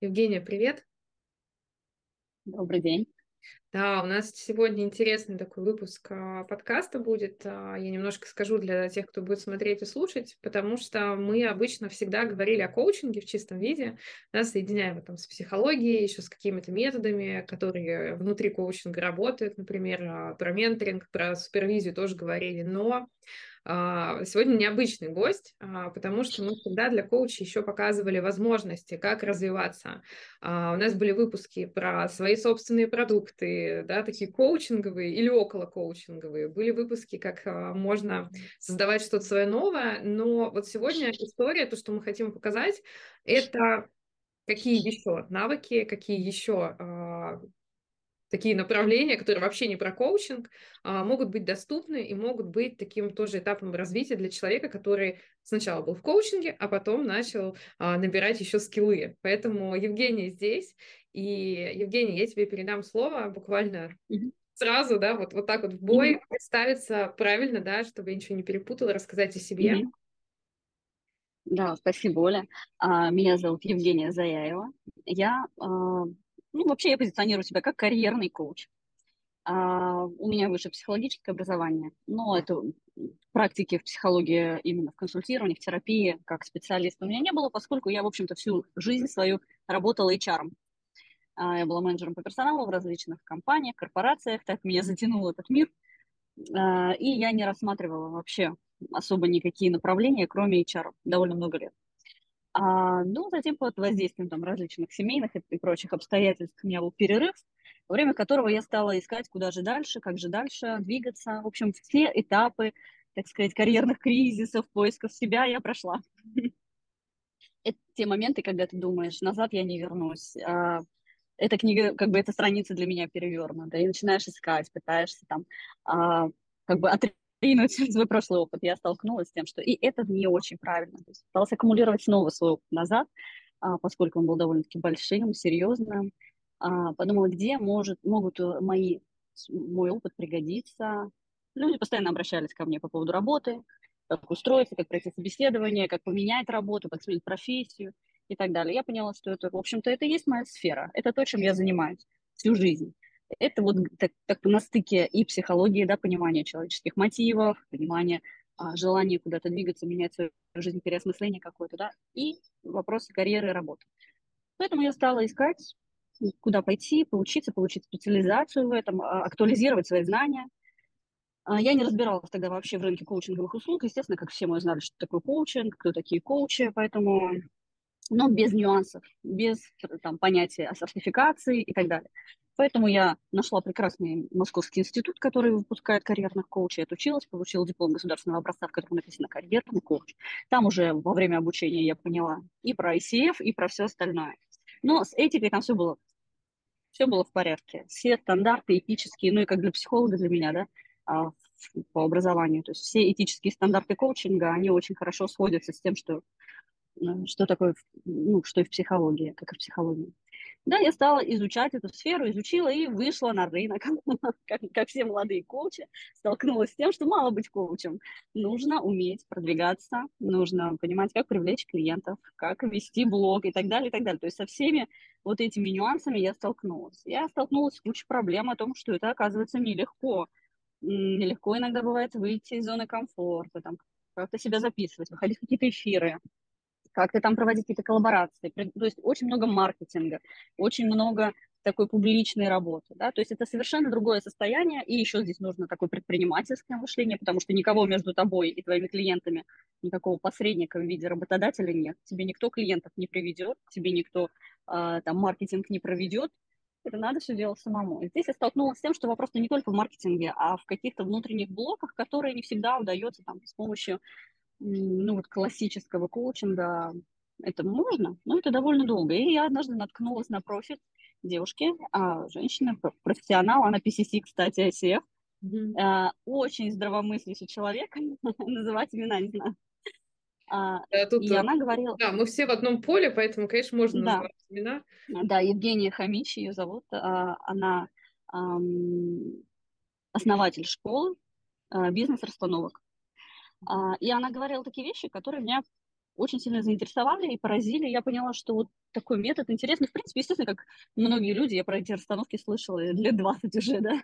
Евгения, привет. Добрый день. Да, у нас сегодня интересный такой выпуск а, подкаста будет. А, я немножко скажу для тех, кто будет смотреть и слушать, потому что мы обычно всегда говорили о коучинге в чистом виде, да, соединяем это там с психологией, еще с какими-то методами, которые внутри коучинга работают, например, а, про менторинг, про супервизию тоже говорили, но сегодня необычный гость, а, потому что мы всегда для коуча еще показывали возможности, как развиваться. А, у нас были выпуски про свои собственные продукты, да, такие коучинговые или около коучинговые. Были выпуски, как можно создавать что-то свое новое, но вот сегодня история, то, что мы хотим показать, это какие еще навыки, какие еще такие направления, которые вообще не про коучинг, а, могут быть доступны и могут быть таким тоже этапом развития для человека, который сначала был в коучинге, а потом начал а, набирать еще скиллы. Поэтому Евгения здесь, и Евгения, я тебе передам слово буквально сразу, да, вот, вот так вот в бой, mm-hmm. представиться правильно, да, чтобы я ничего не перепутала, рассказать о себе. Mm-hmm. Да, спасибо, Оля. А, меня зовут Евгения Заяева. Я ну, вообще я позиционирую себя как карьерный коуч. А, у меня выше психологическое образование, но это практики в психологии именно в консультировании, в терапии, как специалист у меня не было, поскольку я, в общем-то, всю жизнь свою работала HR. А, я была менеджером по персоналу в различных компаниях, корпорациях, так меня затянул этот мир. А, и я не рассматривала вообще особо никакие направления, кроме HR, довольно много лет. А, ну, затем под воздействием там, различных семейных и, и прочих обстоятельств у меня был перерыв, во время которого я стала искать, куда же дальше, как же дальше двигаться. В общем, все этапы, так сказать, карьерных кризисов, поисков себя я прошла. Это те моменты, когда ты думаешь, назад я не вернусь. А, эта книга, как бы, эта страница для меня перевернута. И начинаешь искать, пытаешься там а, как бы ринуть свой прошлый опыт, я столкнулась с тем, что и это не очень правильно. То есть пыталась аккумулировать снова свой опыт назад, а, поскольку он был довольно-таки большим, серьезным. А, подумала, где может, могут э, мои, мой опыт пригодиться. Люди постоянно обращались ко мне по поводу работы, как устроиться, как пройти собеседование, как поменять работу, как сменить профессию и так далее. Я поняла, что это, в общем-то, это и есть моя сфера. Это то, чем я занимаюсь всю жизнь это вот так, так на стыке и психологии, да, понимания человеческих мотивов, понимания а, желания куда-то двигаться, менять свою жизнь, переосмысление какое-то, да, и вопросы карьеры и работы. Поэтому я стала искать, куда пойти, поучиться, получить специализацию в этом, а, актуализировать свои знания. А, я не разбиралась тогда вообще в рынке коучинговых услуг. Естественно, как все мы знали, что такое коучинг, кто такие коучи, поэтому но без нюансов, без там, понятия о сертификации и так далее. Поэтому я нашла прекрасный Московский институт, который выпускает карьерных коучей, отучилась, получила диплом государственного образца, в котором написано «карьерный коуч». Там уже во время обучения я поняла и про ICF, и про все остальное. Но с этикой там все было, все было в порядке. Все стандарты этические, ну и как для психолога, для меня, да, а, по образованию. То есть все этические стандарты коучинга, они очень хорошо сходятся с тем, что, что такое, ну, что и в психологии, как и в психологии. Да, я стала изучать эту сферу, изучила и вышла на рынок, как, как все молодые коучи, столкнулась с тем, что мало быть коучем. Нужно уметь продвигаться, нужно понимать, как привлечь клиентов, как вести блог и так далее, и так далее. То есть со всеми вот этими нюансами я столкнулась. Я столкнулась с кучей проблем о том, что это оказывается нелегко. Нелегко иногда бывает выйти из зоны комфорта, там, как-то себя записывать, выходить в какие-то эфиры, как-то там проводить какие-то коллаборации. То есть очень много маркетинга, очень много такой публичной работы, да, то есть это совершенно другое состояние, и еще здесь нужно такое предпринимательское мышление, потому что никого между тобой и твоими клиентами, никакого посредника в виде работодателя нет, тебе никто клиентов не приведет, тебе никто э, там маркетинг не проведет, это надо все делать самому. И здесь я столкнулась с тем, что вопрос не только в маркетинге, а в каких-то внутренних блоках, которые не всегда удается там с помощью ну, вот классического коучинга это можно, но это довольно долго. И я однажды наткнулась на профиль девушки, а, женщины, профессионал, она PCC, кстати, ICF, mm-hmm. а, очень здравомыслящий человек, называть имена не знаю. А, да, тут, и она говорила... Да, мы все в одном поле, поэтому, конечно, можно да. называть имена. Да, Евгения Хамич ее зовут. А, она ам, основатель школы а, бизнес-расстановок. А, и она говорила такие вещи, которые меня очень сильно заинтересовали и поразили. Я поняла, что вот такой метод интересный. В принципе, естественно, как многие люди, я про эти расстановки слышала лет 20 уже, да.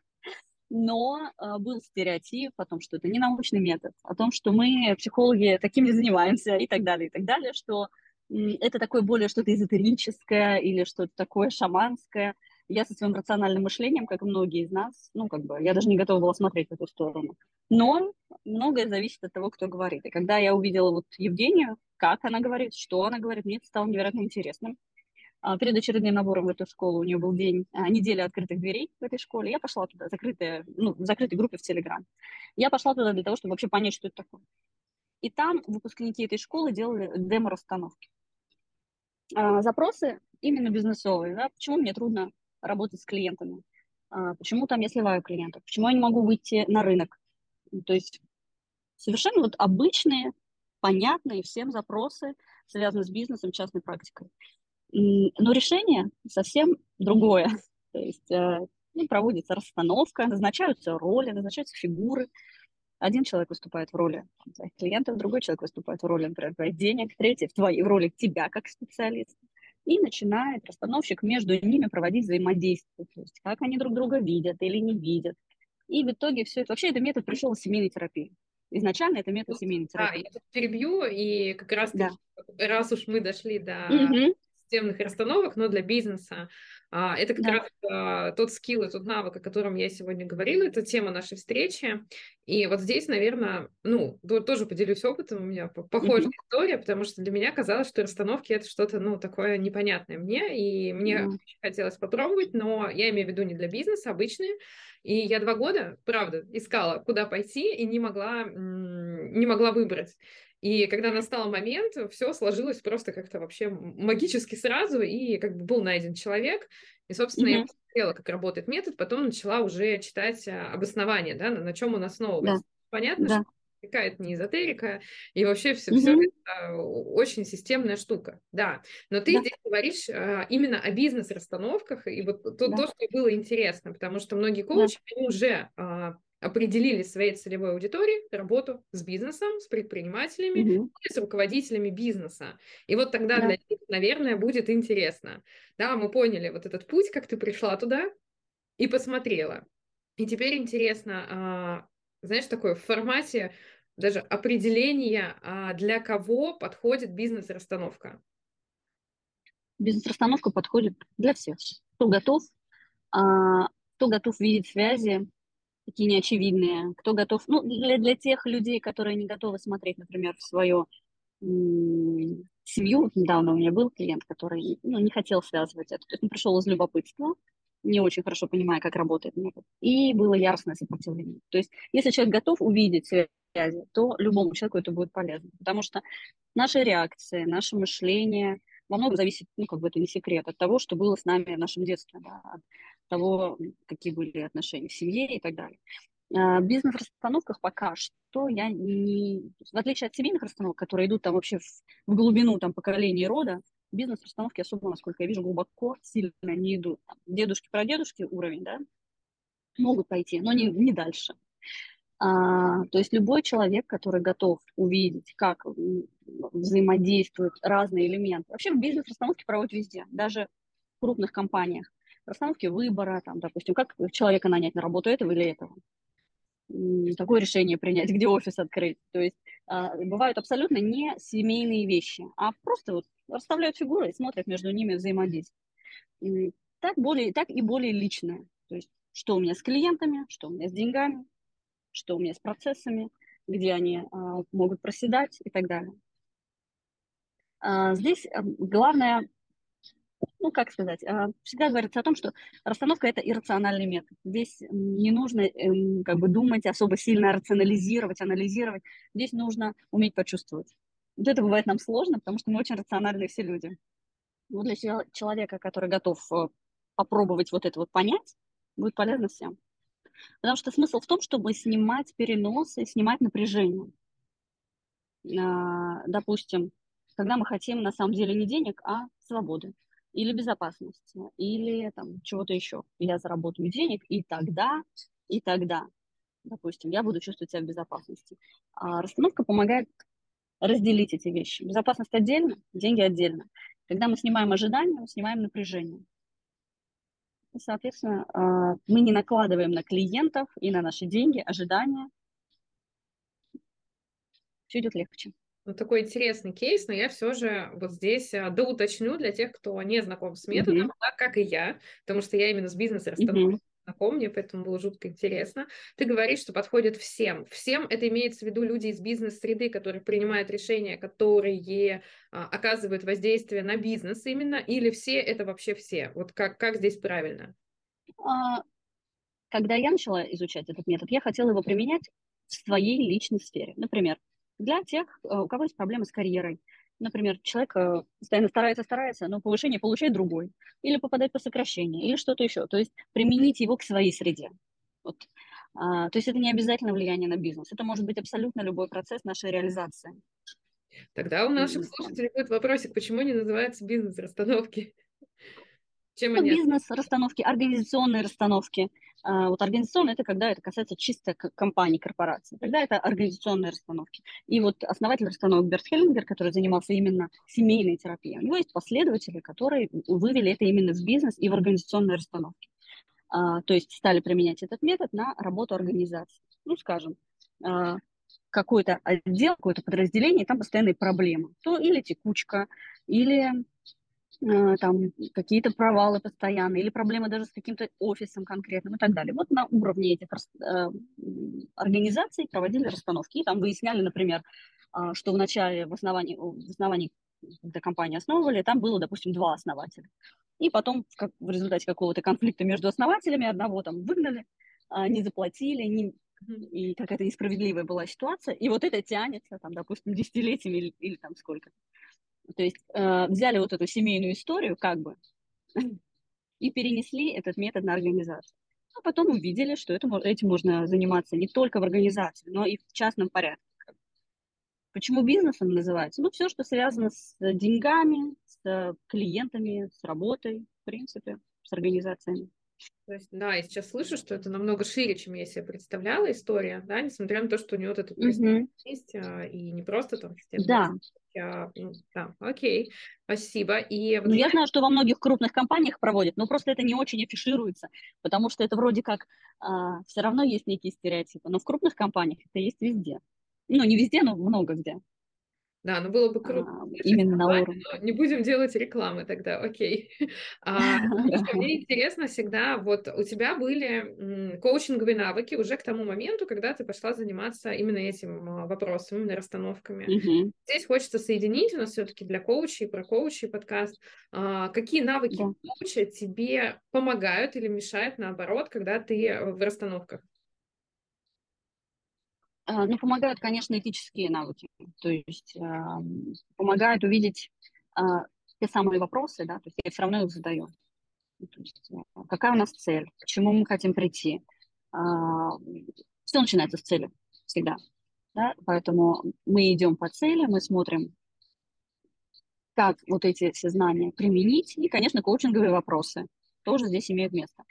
Но э, был стереотип о том, что это не научный метод, о том, что мы, психологи, таким не занимаемся и так далее, и так далее, что это такое более что-то эзотерическое или что-то такое шаманское. Я со своим рациональным мышлением, как и многие из нас, ну, как бы, я даже не готова была смотреть в эту сторону. Но многое зависит от того, кто говорит. И когда я увидела вот Евгению, как она говорит, что она говорит, мне это стало невероятно интересным. А, перед очередным набором в эту школу у нее был день, а, неделя открытых дверей в этой школе. Я пошла туда, закрытая, ну, в закрытой группе в Телеграм. Я пошла туда для того, чтобы вообще понять, что это такое. И там выпускники этой школы делали демо-расстановки. А, запросы именно бизнесовые. Да? Почему мне трудно работать с клиентами? Почему там я сливаю клиентов? Почему я не могу выйти на рынок? То есть совершенно вот обычные, понятные всем запросы, связанные с бизнесом, частной практикой. Но решение совсем другое. То есть э, ну, проводится расстановка, назначаются роли, назначаются фигуры. Один человек выступает в роли твоих клиентов, другой человек выступает в роли, например, твоих денег, третий в, твоей, в роли тебя как специалиста. И начинает расстановщик между ними проводить взаимодействие, то есть как они друг друга видят или не видят. И в итоге все это, вообще этот метод пришел из семейной терапии. Изначально это метод семейной терапии. Да, я тут перебью, и как раз, да. раз уж мы дошли до угу системных расстановок, но для бизнеса. А, это как да. раз а, тот скилл и тот навык, о котором я сегодня говорила, это тема нашей встречи. И вот здесь, наверное, ну, тоже поделюсь опытом, у меня похожая mm-hmm. история, потому что для меня казалось, что расстановки это что-то, ну, такое непонятное мне, и мне mm-hmm. хотелось попробовать, но я имею в виду не для бизнеса, обычные. И я два года, правда, искала, куда пойти, и не могла, не могла выбрать. И когда настал момент, все сложилось просто как-то вообще магически сразу, и как бы был найден человек. И, собственно, mm-hmm. я посмотрела, как работает метод, потом начала уже читать а, обоснование, да, на, на чем он основывается. Да. Понятно, да. что какая-то не эзотерика, и вообще все, mm-hmm. все это очень системная штука, да. Но ты да. здесь говоришь а, именно о бизнес-расстановках, и вот то, да. то, что было интересно, потому что многие коучи, да. они уже а, определили своей целевой аудитории работу с бизнесом, с предпринимателями, угу. с руководителями бизнеса. И вот тогда да. для них, наверное, будет интересно. Да, мы поняли вот этот путь, как ты пришла туда и посмотрела. И теперь интересно, а, знаешь, такое в формате даже определения, а, для кого подходит бизнес-расстановка. Бизнес-расстановка подходит для всех. Кто готов, а, кто готов видеть связи такие неочевидные, кто готов, ну, для, для тех людей, которые не готовы смотреть, например, в свою семью. Недавно у меня был клиент, который ну, не хотел связывать это. Он пришел из любопытства, не очень хорошо понимая, как работает метод, и было яростное сопротивление. То есть если человек готов увидеть связи, то любому человеку это будет полезно, потому что наши реакции, наше мышление во многом зависит, ну, как бы это не секрет, от того, что было с нами в нашем детстве, да, от того, какие были отношения в семье и так далее. А, в бизнес-расстановках пока что я не... В отличие от семейных расстановок, которые идут там вообще в, в глубину там, поколения рода, бизнес-расстановки особо, насколько я вижу, глубоко сильно не идут. Дедушки-прадедушки уровень, да, могут пойти, но не, не дальше. А, то есть любой человек, который готов увидеть, как взаимодействуют разные элементы. Вообще в бизнес-расстановке проводят везде, даже в крупных компаниях расстановки выбора, там, допустим, как человека нанять на работу этого или этого, какое решение принять, где офис открыть. То есть а, бывают абсолютно не семейные вещи, а просто вот расставляют фигуры и смотрят между ними взаимодействие. Так, более, так и более личное. То есть что у меня с клиентами, что у меня с деньгами, что у меня с процессами, где они а, могут проседать и так далее. А, здесь главное ну, как сказать, а, всегда говорится о том, что расстановка – это иррациональный метод. Здесь не нужно эм, как бы думать, особо сильно рационализировать, анализировать. Здесь нужно уметь почувствовать. Вот это бывает нам сложно, потому что мы очень рациональные все люди. Но для человека, который готов э, попробовать вот это вот понять, будет полезно всем. Потому что смысл в том, чтобы снимать переносы, снимать напряжение. А, допустим, когда мы хотим на самом деле не денег, а свободы или безопасности, или там чего-то еще. Я заработаю денег, и тогда, и тогда, допустим, я буду чувствовать себя в безопасности. А расстановка помогает разделить эти вещи. Безопасность отдельно, деньги отдельно. Когда мы снимаем ожидания, мы снимаем напряжение. И, соответственно, а, мы не накладываем на клиентов и на наши деньги ожидания. Все идет легче. Ну, такой интересный кейс, но я все же вот здесь а, доуточню для тех, кто не знаком с методом, mm-hmm. так как и я, потому что я именно с бизнес-расстановкой mm-hmm знаком, мне поэтому было жутко интересно. Ты говоришь, что подходит всем. Всем это имеется в виду люди из бизнес-среды, которые принимают решения, которые а, оказывают воздействие на бизнес именно, или все это вообще все? Вот как, как здесь правильно? А, когда я начала изучать этот метод, я хотела его применять в своей личной сфере. Например, для тех, э, у кого есть проблемы с карьерой, например, человек э, постоянно старается, старается, но повышение получает другой, или попадает по сокращению, или что-то еще. То есть применить его к своей среде. Вот. А, то есть это не обязательно влияние на бизнес. Это может быть абсолютно любой процесс нашей реализации. Тогда у наших слушателей будет вопросик, почему не называется бизнес-расстановки? Чем они... Бизнес-расстановки, организационные расстановки. А, вот организационные – это когда это касается чисто компании, корпорации. Тогда это организационные расстановки. И вот основатель расстановок Берт Хеллингер, который занимался именно семейной терапией, у него есть последователи, которые вывели это именно в бизнес и в организационные расстановки. А, то есть стали применять этот метод на работу организации. Ну, скажем, а, какой-то отдел, какое-то подразделение, там постоянные проблемы. То или текучка, или там какие-то провалы постоянные или проблемы даже с каким-то офисом конкретным и так далее. Вот на уровне этих э, организаций проводили расстановки и там выясняли, например, а, что в начале, в основании, в основании когда компанию основывали, там было, допустим, два основателя. И потом в, как, в результате какого-то конфликта между основателями одного там выгнали, а, не заплатили, не, и какая-то несправедливая была ситуация. И вот это тянется, там, допустим, десятилетиями или, или там сколько. То есть э, взяли вот эту семейную историю как бы и перенесли этот метод на организацию. А потом увидели, что это, этим можно заниматься не только в организации, но и в частном порядке. Почему бизнесом называется? Ну, все, что связано с деньгами, с клиентами, с работой, в принципе, с организациями. То есть, да, я сейчас слышу, что это намного шире, чем я себе представляла история, да, несмотря на то, что у него вот этот mm-hmm. есть, а, и не просто там система. Да. А, ну, да, окей, спасибо. И ну, я знаю, что во многих крупных компаниях проводят, но просто это не очень афишируется, потому что это вроде как а, все равно есть некие стереотипы, но в крупных компаниях это есть везде. Ну, не везде, но много где. Да, ну было бы круто. А, именно на уровне. Не будем делать рекламы тогда, окей. А, мне интересно всегда, вот у тебя были коучинговые навыки уже к тому моменту, когда ты пошла заниматься именно этим а, вопросом, именно расстановками. Угу. Здесь хочется соединить у нас все-таки для коучей, про коучей подкаст. А, какие навыки да. коуча тебе помогают или мешают, наоборот, когда ты в расстановках? А, ну, помогают, конечно, этические навыки. То есть э, помогают увидеть э, те самые вопросы, да, то есть я все равно их задаю. Ну, то есть, какая у нас цель, к чему мы хотим прийти. Все начинается с цели всегда. Да? Поэтому мы идем по цели, мы смотрим, как вот эти все знания применить. И, конечно, коучинговые вопросы тоже здесь имеют место.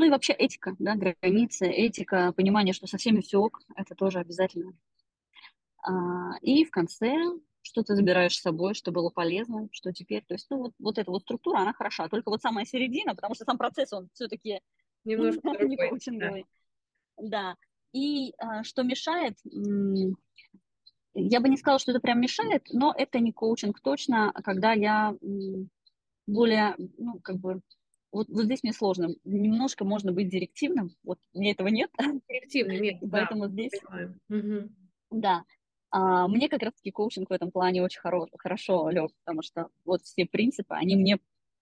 Ну и вообще этика, да, границы, этика, понимание, что со всеми все ок, это тоже обязательно. А, и в конце что ты забираешь с собой, что было полезно, что теперь. То есть, ну, вот, вот эта вот структура, она хороша. Только вот самая середина, потому что сам процесс, он все-таки немножко не коучинговый. Да. И а, что мешает, я бы не сказала, что это прям мешает, но это не коучинг точно, когда я более, ну, как бы вот, вот здесь мне сложно. Немножко можно быть директивным. Вот мне этого нет. Директивный нет. Поэтому да, здесь... Угу. Да. А, мне как раз-таки коучинг в этом плане очень хоро... хорошо лег, потому что вот все принципы, они мне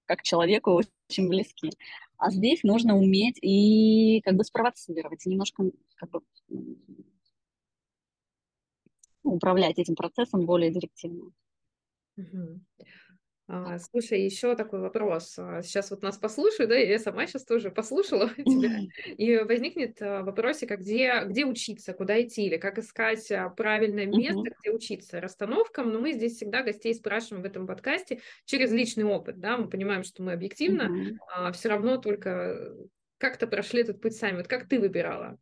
как человеку очень близки. А здесь нужно уметь и как бы спровоцировать, и немножко как бы управлять этим процесом более директивно. Угу. А, слушай, еще такой вопрос. А, сейчас вот нас послушаю, да, я сама сейчас тоже послушала тебя, и возникнет а, вопросик, а где, где учиться, куда идти, или как искать правильное место, где учиться расстановкам, но мы здесь всегда гостей спрашиваем в этом подкасте через личный опыт, да, мы понимаем, что мы объективно, а все равно только как-то прошли этот путь сами. Вот как ты выбирала?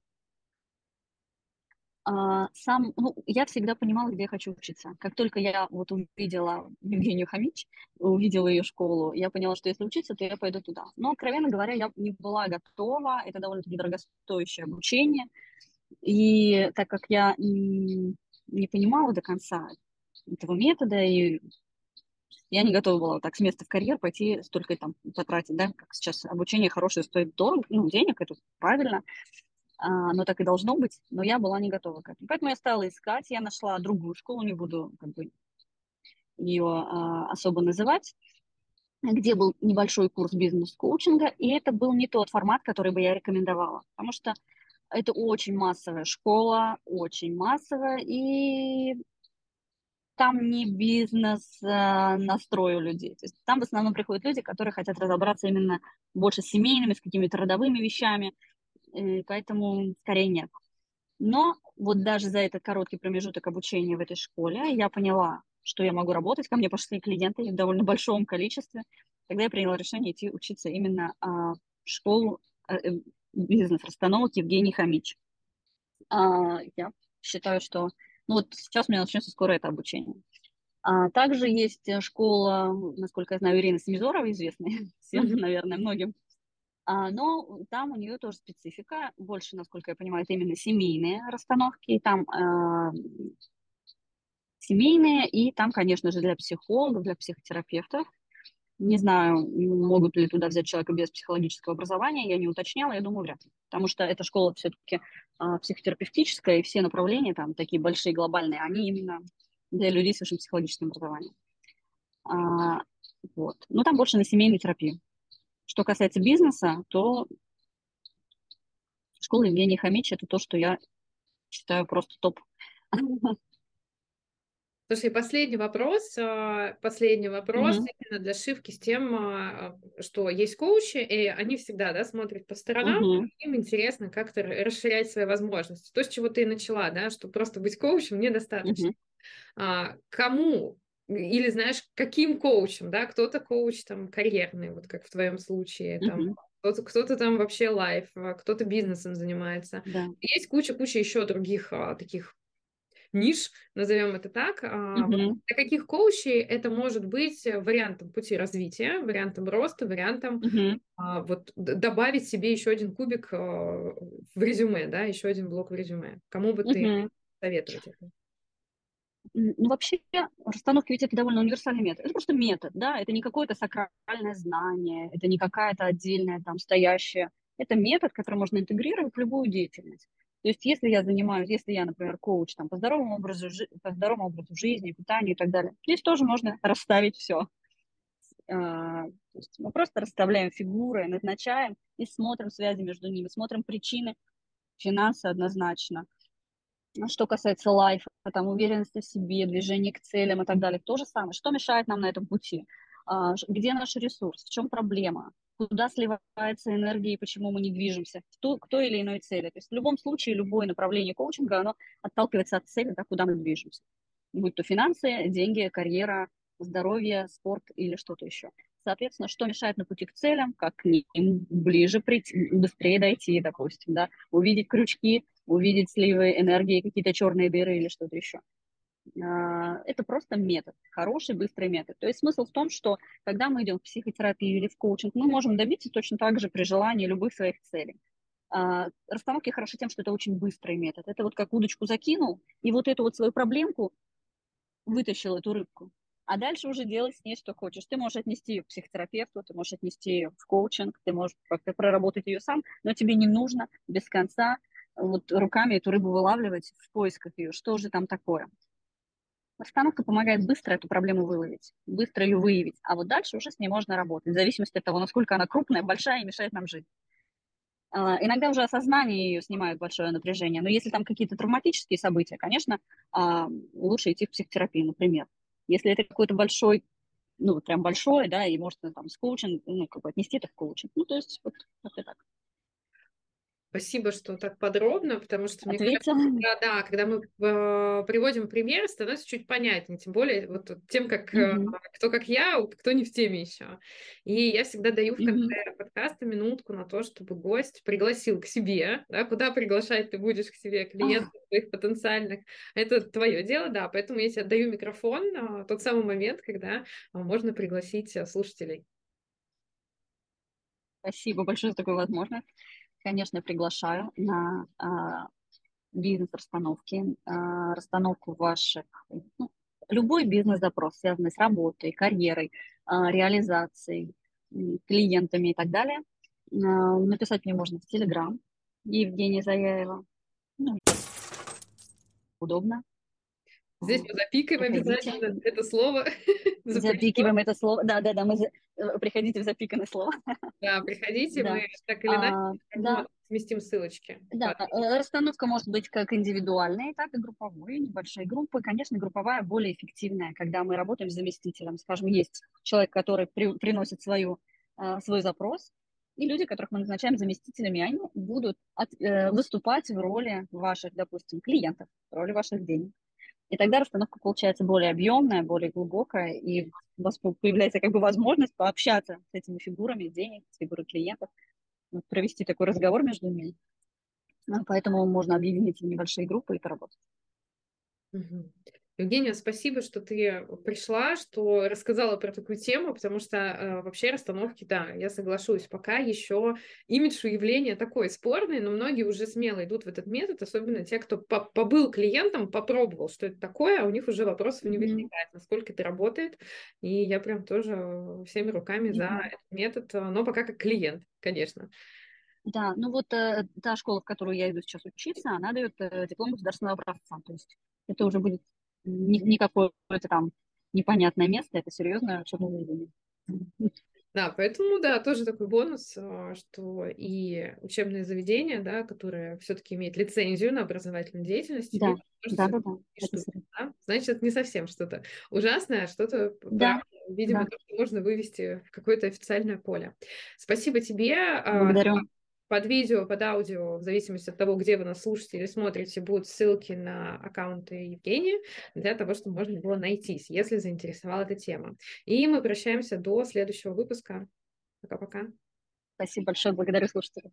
А, сам, ну, я всегда понимала, где я хочу учиться. Как только я вот увидела Евгению Хамич, увидела ее школу, я поняла, что если учиться, то я пойду туда. Но, откровенно говоря, я не была готова. Это довольно-таки дорогостоящее обучение. И так как я не понимала до конца этого метода, и я не готова была так с места в карьер пойти столько там потратить, да, как сейчас обучение хорошее стоит дорого, ну, денег, это правильно, оно так и должно быть, но я была не готова к этому. Поэтому я стала искать, я нашла другую школу, не буду как бы ее а, особо называть, где был небольшой курс бизнес-коучинга, и это был не тот формат, который бы я рекомендовала, потому что это очень массовая школа, очень массовая, и там не бизнес а, настрой людей. То есть там в основном приходят люди, которые хотят разобраться именно больше с семейными, с какими-то родовыми вещами, поэтому скорее нет. Но вот даже за этот короткий промежуток обучения в этой школе я поняла, что я могу работать. Ко мне пошли клиенты в довольно большом количестве. Тогда я приняла решение идти учиться именно а, в школу а, бизнес-расстановок Евгений Хамич. А, я считаю, что ну вот сейчас у меня начнется скоро это обучение. А также есть школа, насколько я знаю, Ирина Семизорова, известная всем, наверное, многим. А, но там у нее тоже специфика, больше, насколько я понимаю, это именно семейные расстановки, там а, семейные, и там, конечно же, для психологов, для психотерапевтов. Не знаю, могут ли туда взять человека без психологического образования, я не уточняла, я думаю, вряд ли. Потому что эта школа все-таки а, психотерапевтическая, и все направления там такие большие, глобальные, они именно для людей с высшим психологическим образованием. А, вот. Но там больше на семейную терапию. Что касается бизнеса, то школа Евгения Хамича – это то, что я считаю просто топ. Слушай, последний вопрос, а, последний вопрос mm-hmm. именно для шивки с тем, а, что есть коучи, и они всегда, да, смотрят по сторонам, mm-hmm. им интересно как-то расширять свои возможности. То, с чего ты начала, да, что просто быть коучем недостаточно. Mm-hmm. Кому или знаешь, каким коучем, да, кто-то коуч там карьерный, вот как в твоем случае, там, mm-hmm. кто-то, кто-то там вообще лайф, а кто-то бизнесом занимается. Да. Есть куча-куча еще других а, таких ниш, назовем это так. Mm-hmm. Для каких коучей это может быть вариантом пути развития, вариантом роста, вариантом mm-hmm. а, вот добавить себе еще один кубик а, в резюме, да, еще один блок в резюме. Кому бы mm-hmm. ты советовать это? Ну, вообще, расстановки ведь это довольно универсальный метод. Это просто метод, да, это не какое-то сакральное знание, это не какая-то отдельная там стоящая. Это метод, который можно интегрировать в любую деятельность. То есть, если я занимаюсь, если я, например, коуч там, по, здоровому образу, по здоровому образу жизни, питанию и так далее, здесь тоже можно расставить все. А, то есть мы просто расставляем фигуры, назначаем и смотрим связи между ними, смотрим причины, финансы однозначно, что касается лайфа, там, уверенности в себе, движения к целям и так далее, то же самое. Что мешает нам на этом пути? А, где наш ресурс? В чем проблема? Куда сливается энергия и почему мы не движемся в ту, к той или иной цели? То есть в любом случае любое направление коучинга, оно отталкивается от цели, да, куда мы движемся. Будь то финансы, деньги, карьера, здоровье, спорт или что-то еще. Соответственно, что мешает на пути к целям, как к ним ближе прийти, быстрее дойти, допустим, да, увидеть крючки, увидеть сливы энергии, какие-то черные дыры или что-то еще. А, это просто метод, хороший, быстрый метод. То есть смысл в том, что когда мы идем в психотерапию или в коучинг, мы можем добиться точно так же при желании любых своих целей. А, расстановки хороши тем, что это очень быстрый метод. Это вот как удочку закинул, и вот эту вот свою проблемку вытащил, эту рыбку. А дальше уже делай с ней что хочешь. Ты можешь отнести ее к психотерапевту, ты можешь отнести ее в коучинг, ты можешь проработать ее сам, но тебе не нужно без конца вот руками эту рыбу вылавливать в поисках ее, что же там такое. Расстановка помогает быстро эту проблему выловить, быстро ее выявить, а вот дальше уже с ней можно работать, в зависимости от того, насколько она крупная, большая и мешает нам жить. А, иногда уже осознание ее снимает большое напряжение, но если там какие-то травматические события, конечно, а, лучше идти в психотерапию, например. Если это какой-то большой, ну, прям большой, да, и можно там с коучинг, ну, как бы отнести это в коучинг. Ну, то есть вот как-то так. Спасибо, что так подробно, потому что мне кажется, да, да, когда мы э, приводим примеры, становится чуть понятнее, тем более вот тем, как э, кто как я, кто не в теме еще. И я всегда даю в конце mm-hmm. подкаста минутку на то, чтобы гость пригласил к себе, да, куда приглашать ты будешь к себе клиентов oh. своих потенциальных. Это твое дело, да, поэтому я тебе даю микрофон на тот самый момент, когда а, можно пригласить слушателей. Спасибо большое за такую возможность конечно, приглашаю на а, бизнес-расстановки, а, расстановку ваших, ну, любой бизнес-запрос, связанный с работой, карьерой, а, реализацией, клиентами и так далее. А, написать мне можно в Телеграм Евгения Заяева. Ну, удобно. Здесь мы запикаем обязательно это слово. Запикиваем это слово. Да, да, да, мы за... Э, приходите в запиканное слово. Да, приходите, да. мы так или иначе а, да. сместим ссылочки. Да, э, расстановка может быть как индивидуальная, так и групповой, небольшие группы. Конечно, групповая более эффективная, когда мы работаем с заместителем. Скажем, есть человек, который при... приносит свою, э, свой запрос, и люди, которых мы назначаем заместителями, они будут от, э, выступать в роли ваших, допустим, клиентов, в роли ваших денег. И тогда расстановка получается более объемная, более глубокая, и у вас появляется как бы возможность пообщаться с этими фигурами денег, с фигурой клиентов, провести такой разговор между ними. Ну, поэтому можно объединить небольшие группы и поработать. Евгения, спасибо, что ты пришла, что рассказала про такую тему, потому что э, вообще расстановки, да, я соглашусь, пока еще имидж у явления такой спорный, но многие уже смело идут в этот метод, особенно те, кто по побыл клиентом, попробовал, что это такое, а у них уже вопросов не возникает, насколько это работает, и я прям тоже всеми руками за этот метод, но пока как клиент, конечно. Да, ну вот э, та школа, в которую я иду сейчас учиться, она дает э, диплом государственного образца, то есть это уже будет ни, не какое-то там непонятное место, это серьезное учебное заведение. Да, поэтому, да, тоже такой бонус, а, что и учебное заведение, да, которое все-таки имеет лицензию на образовательную деятельность, да, да, да, да, это да, значит, это не совсем что-то ужасное, а что-то, да, видимо, да. можно вывести в какое-то официальное поле. Спасибо тебе. А, Благодарю под видео, под аудио, в зависимости от того, где вы нас слушаете или смотрите, будут ссылки на аккаунты Евгения для того, чтобы можно было найтись, если заинтересовала эта тема. И мы прощаемся до следующего выпуска. Пока-пока. Спасибо большое, благодарю слушателей.